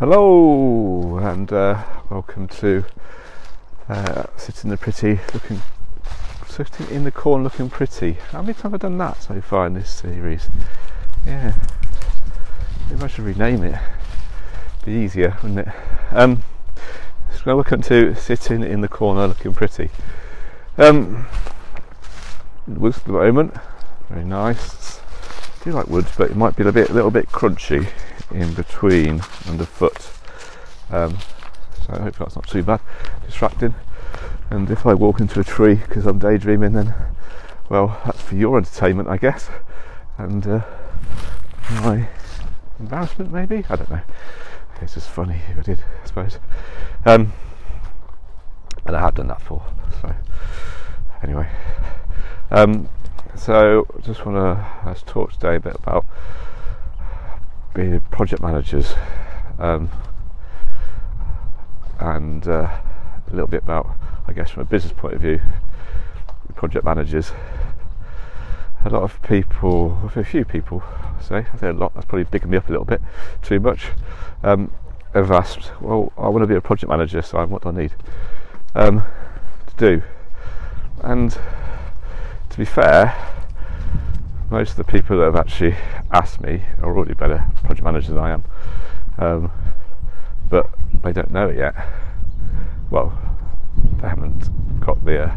Hello and uh, welcome to uh, sitting in the pretty, looking, sitting in the corner, looking pretty. How many times have I done that so far in this series? Yeah, maybe I should rename it. Be easier, wouldn't it? Um, so welcome to sitting in the corner, looking pretty. Um, woods at the moment, very nice. I do like woods, but it might be a bit, a little bit crunchy in between and underfoot. Um, so hopefully that's not too bad, distracting. And if I walk into a tree because I'm daydreaming, then well, that's for your entertainment, I guess, and uh, my embarrassment, maybe. I don't know. It's just funny if I did, I suppose. Um, and I have done that before. So anyway, um, so just want to talk today a bit about being project managers um, and uh, a little bit about, I guess, from a business point of view, project managers. A lot of people, a few people, say, I say a lot, that's probably bigging me up a little bit too much, um, have asked, well, I want to be a project manager, so what do I need um, to do? And to be fair, most of the people that have actually asked me are already better project managers than I am, um, but they don't know it yet. Well, they haven't got the uh,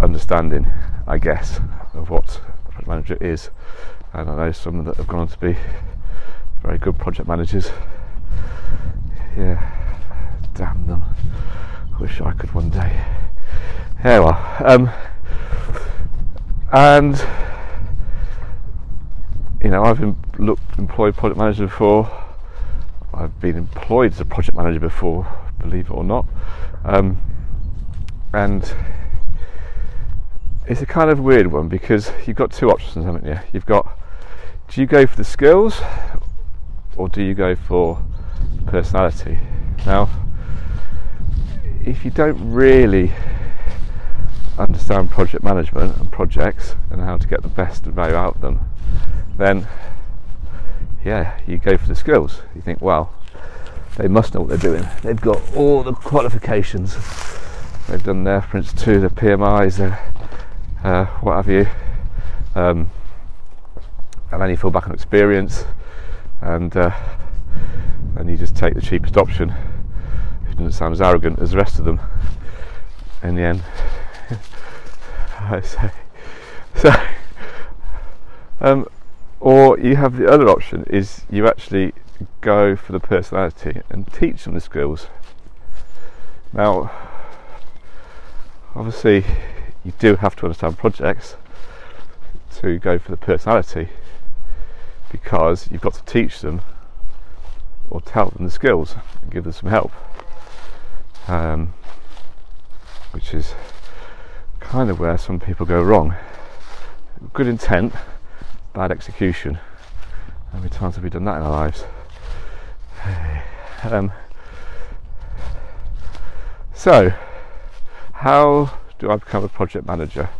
understanding, I guess, of what a project manager is. And I know some that have gone on to be very good project managers. Yeah, damn them. Wish I could one day. Yeah, well, um, and you know, I've looked, employed project manager before. I've been employed as a project manager before, believe it or not. Um, and it's a kind of weird one because you've got two options, haven't you? You've got do you go for the skills or do you go for personality? Now, if you don't really understand project management and projects and how to get the best value out of them, then yeah, you go for the skills. You think, well, they must know what they're doing. They've got all the qualifications. They've done their Prince 2, their PMIs, their uh, what have you. Um, and then you fall back on experience, and uh, you just take the cheapest option. It doesn't sound as arrogant as the rest of them. In the end, I say. So, um, or you have the other option is you actually go for the personality and teach them the skills. Now, obviously, you do have to understand projects to go for the personality because you've got to teach them or tell them the skills and give them some help, um, which is kind of where some people go wrong. Good intent bad execution. How many times have we done that in our lives? Um, so, how do I become a project manager?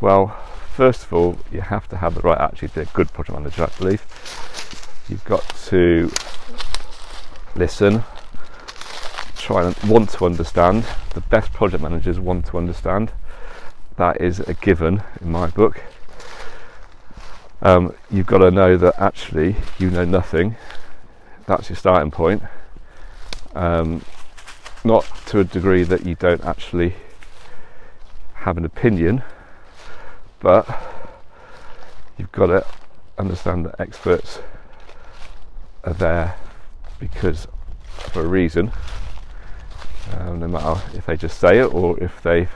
Well, first of all, you have to have the right attitude be a good project manager, I believe. You've got to listen, try and want to understand. The best project managers want to understand. That is a given in my book um, you've got to know that actually you know nothing. That's your starting point. Um, not to a degree that you don't actually have an opinion, but you've got to understand that experts are there because for a reason. Um, no matter if they just say it or if they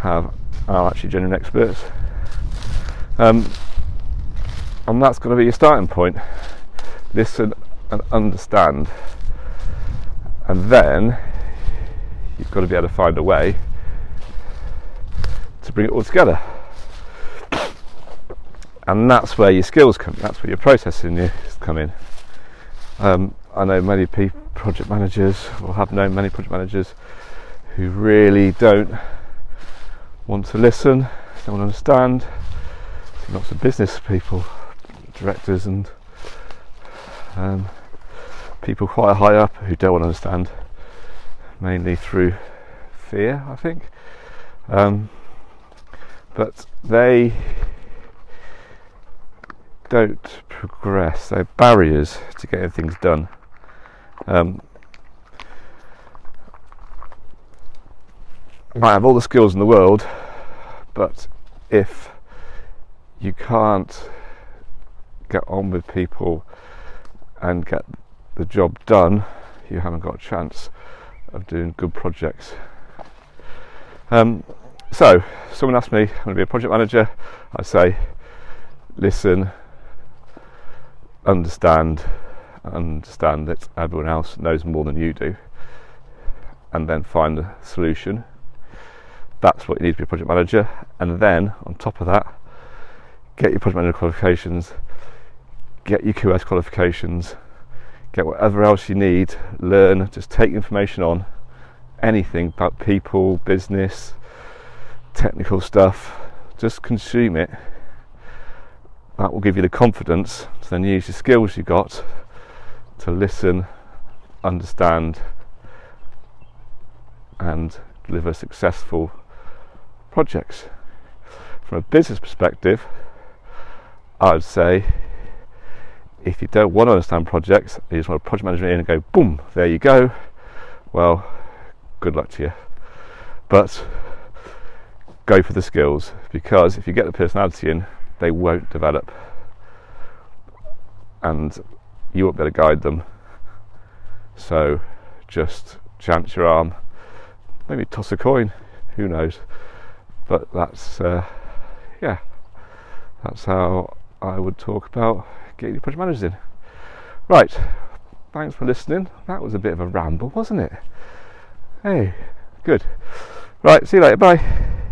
have are actually genuine experts. Um, and that's going to be your starting point. Listen and understand, and then you've got to be able to find a way to bring it all together. And that's where your skills come. That's where your processing is come in. Um, I know many project managers, or have known many project managers who really don't want to listen, don't want to understand. Lots of business people directors and um, people quite high up who don't want to understand, mainly through fear, I think. Um, but they don't progress. They're barriers to getting things done. Um, might have all the skills in the world, but if you can't get on with people and get the job done, you haven't got a chance of doing good projects. Um, so, someone asked me, I'm going to be a project manager. I say, listen, understand, understand that everyone else knows more than you do, and then find a solution. That's what you need to be a project manager. And then, on top of that, get your project manager qualifications, get your QS qualifications, get whatever else you need, learn, just take information on anything about people, business, technical stuff, just consume it. That will give you the confidence to then use the skills you've got to listen, understand, and deliver successful projects. From a business perspective, I would say if you don't want to understand projects, you just want a project manager in and go, boom, there you go. Well, good luck to you. But go for the skills because if you get the personality in, they won't develop and you won't be able to guide them. So just chance your arm, maybe toss a coin, who knows. But that's, uh, yeah, that's how I would talk about getting your project managers in. Right, thanks for listening. That was a bit of a ramble, wasn't it? Hey, good. Right, see you later. Bye.